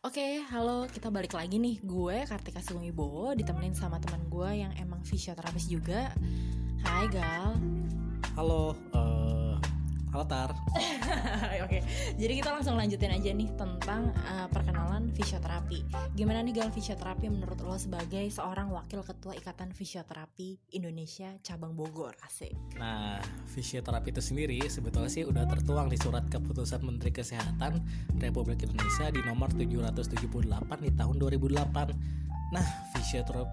Oke, halo, kita balik lagi nih. Gue Kartika Sumibowo ditemenin sama teman gue yang emang fisioterapis juga. Hai Gal. Halo, uh, halo Tar. Oke, jadi kita langsung lanjutin aja nih tentang uh, perkenalan fisioterapi. Gimana nih Gal fisioterapi menurut lo sebagai seorang wakil ketua Ikatan Fisioterapi Indonesia cabang Bogor, asik. Nah, fisioterapi itu sendiri sebetulnya sih udah tertuang di surat keputusan Menteri Kesehatan Republik Indonesia di nomor 778 di tahun 2008 Nah,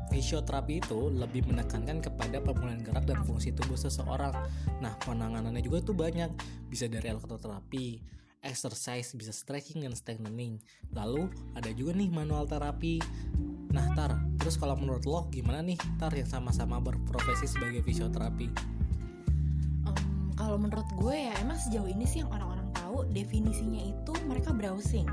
fisioterapi, itu lebih menekankan kepada pemulihan gerak dan fungsi tubuh seseorang. Nah, penanganannya juga tuh banyak, bisa dari elektroterapi, exercise, bisa stretching dan strengthening. Lalu ada juga nih manual terapi. Nah, Tar, terus kalau menurut lo gimana nih Tar yang sama-sama berprofesi sebagai fisioterapi? Um, kalau menurut gue ya emang sejauh ini sih yang orang-orang tahu definisinya itu mereka browsing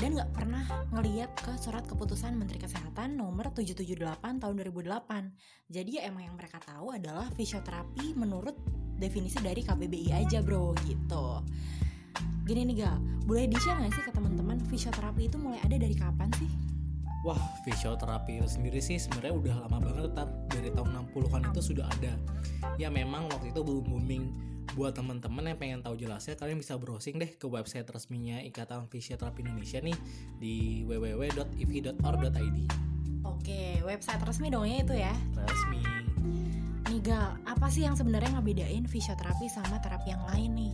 dan nggak pernah ngeliat ke surat keputusan Menteri Kesehatan nomor 778 tahun 2008. Jadi ya emang yang mereka tahu adalah fisioterapi menurut definisi dari KBBI aja bro gitu. Gini nih gal, boleh di-share gak sih ke teman-teman fisioterapi itu mulai ada dari kapan sih? Wah, fisioterapi itu sendiri sih sebenarnya udah lama banget tar dari tahun 60-an itu sudah ada. Ya memang waktu itu belum booming buat teman-teman yang pengen tahu jelasnya kalian bisa browsing deh ke website resminya Ikatan Fisioterapi Indonesia nih di www.ivi.org.id. Oke, website resmi dong ya itu ya. Resmi. Nih Gal, apa sih yang sebenarnya ngebedain fisioterapi sama terapi yang lain nih?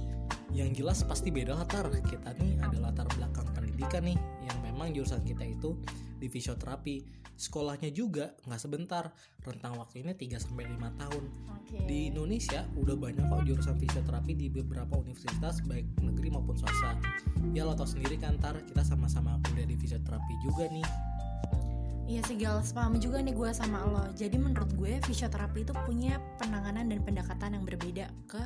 Yang jelas pasti beda latar. Kita nih ada latar belakang pendidikan nih yang memang jurusan kita itu di fisioterapi. Sekolahnya juga nggak sebentar, rentang waktu ini 3 sampai 5 tahun. Okay. Di Indonesia udah banyak kok jurusan fisioterapi di beberapa universitas baik negeri maupun swasta. Ya lo tau sendiri kan tar kita sama-sama kuliah di fisioterapi juga nih. Iya sih Gal, sepaham juga nih gue sama lo Jadi menurut gue fisioterapi itu punya penanganan dan pendekatan yang berbeda ke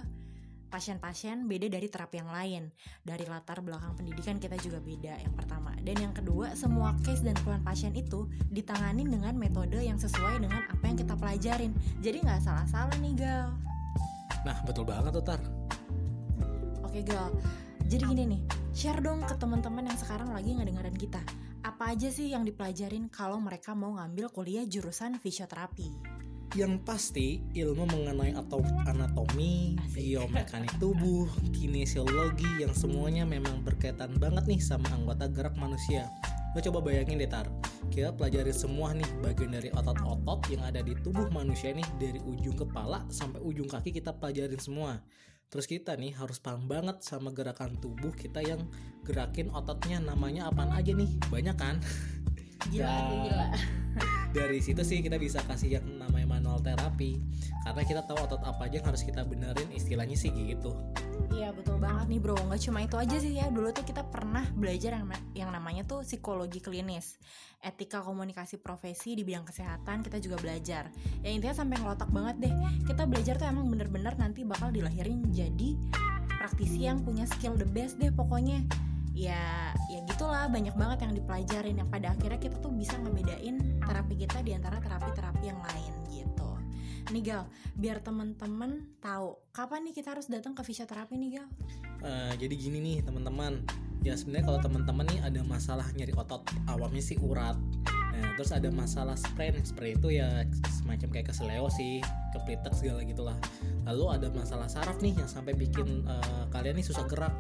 pasien-pasien beda dari terapi yang lain. Dari latar belakang pendidikan kita juga beda yang pertama. Dan yang kedua, semua case dan keluhan pasien itu ditangani dengan metode yang sesuai dengan apa yang kita pelajarin. Jadi nggak salah-salah nih Gal. Nah betul banget tuh Tar. Oke Gal, jadi gini nih, share dong ke teman-teman yang sekarang lagi ngedengerin kita. Apa aja sih yang dipelajarin kalau mereka mau ngambil kuliah jurusan fisioterapi? Yang pasti ilmu mengenai atau anatomi, biomekanik tubuh, kinesiologi yang semuanya memang berkaitan banget nih sama anggota gerak manusia. Lo coba bayangin deh tar, kita pelajari semua nih bagian dari otot-otot yang ada di tubuh manusia nih dari ujung kepala sampai ujung kaki kita pelajarin semua. Terus kita nih harus paham banget sama gerakan tubuh kita yang gerakin ototnya namanya apaan aja nih, banyak kan? Gila, gila. Dari situ sih kita bisa kasih yang namanya manual terapi. Karena kita tahu otot apa aja yang harus kita benerin istilahnya sih gitu. Iya betul banget nih bro. Nggak cuma itu aja sih ya. Dulu tuh kita pernah belajar yang, yang namanya tuh psikologi klinis. Etika komunikasi profesi di bidang kesehatan Kita juga belajar. Ya intinya sampai ngelotak banget deh. Kita belajar tuh emang bener-bener nanti bakal dilahirin jadi praktisi yang punya skill the best deh pokoknya ya ya gitulah banyak banget yang dipelajarin yang pada akhirnya kita tuh bisa ngebedain terapi kita di antara terapi-terapi yang lain gitu. Nih Gal, biar temen-temen tahu kapan nih kita harus datang ke fisioterapi nih Gal? Uh, jadi gini nih teman-teman, ya sebenarnya kalau teman-teman nih ada masalah nyeri otot awamnya sih urat nah terus ada masalah sprain sprain itu ya semacam kayak keseleo sih keplitek segala gitulah. Lalu ada masalah saraf nih yang sampai bikin uh, kalian nih susah gerak.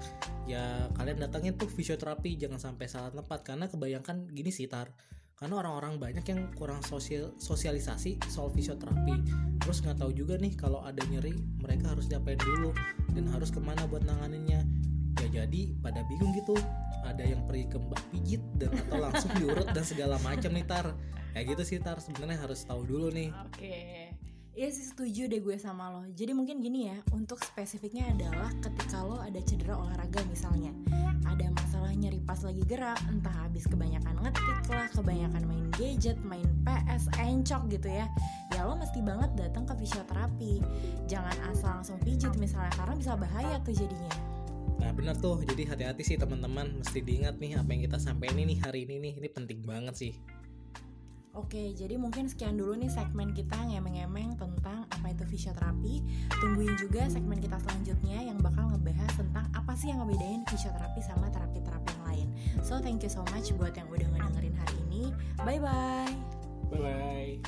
Ya kalian datangin tuh fisioterapi jangan sampai salah tempat. Karena kebayangkan gini sih tar. Karena orang-orang banyak yang kurang sosial sosialisasi soal fisioterapi. Terus nggak tahu juga nih kalau ada nyeri mereka harus diapain dulu? Dan harus ke mana buat nanganinnya? ya jadi pada bingung gitu. Ada yang pergi ke mbak pijit dan atau langsung diurut dan segala macam nih tar. Kayak gitu sih tar. Sebenarnya harus tahu dulu nih. Oke. Okay. Iya sih setuju deh gue sama lo. Jadi mungkin gini ya Untuk spesifiknya adalah ketika lo ada cedera olahraga misalnya. Ada masalah nyeri pas lagi gerak Entah habis kebanyakan ngetik lah Kebanyakan main gadget, main PS, encok gitu ya. Ya lo mesti banget datang ke fisioterapi. Jangan asal langsung pijit misalnya Karena bisa bahaya tuh jadinya Nah bener tuh, jadi hati-hati sih teman-teman, mesti diingat nih apa yang kita sampaikan ini hari ini nih, ini penting banget sih. Oke, jadi mungkin sekian dulu nih segmen kita ngemeng-ngemeng tentang apa itu fisioterapi. Tungguin juga segmen kita selanjutnya yang bakal ngebahas tentang apa sih yang ngebedain fisioterapi sama terapi-terapi yang lain. So, thank you so much buat yang udah ngedengerin hari ini. Bye-bye. bye bye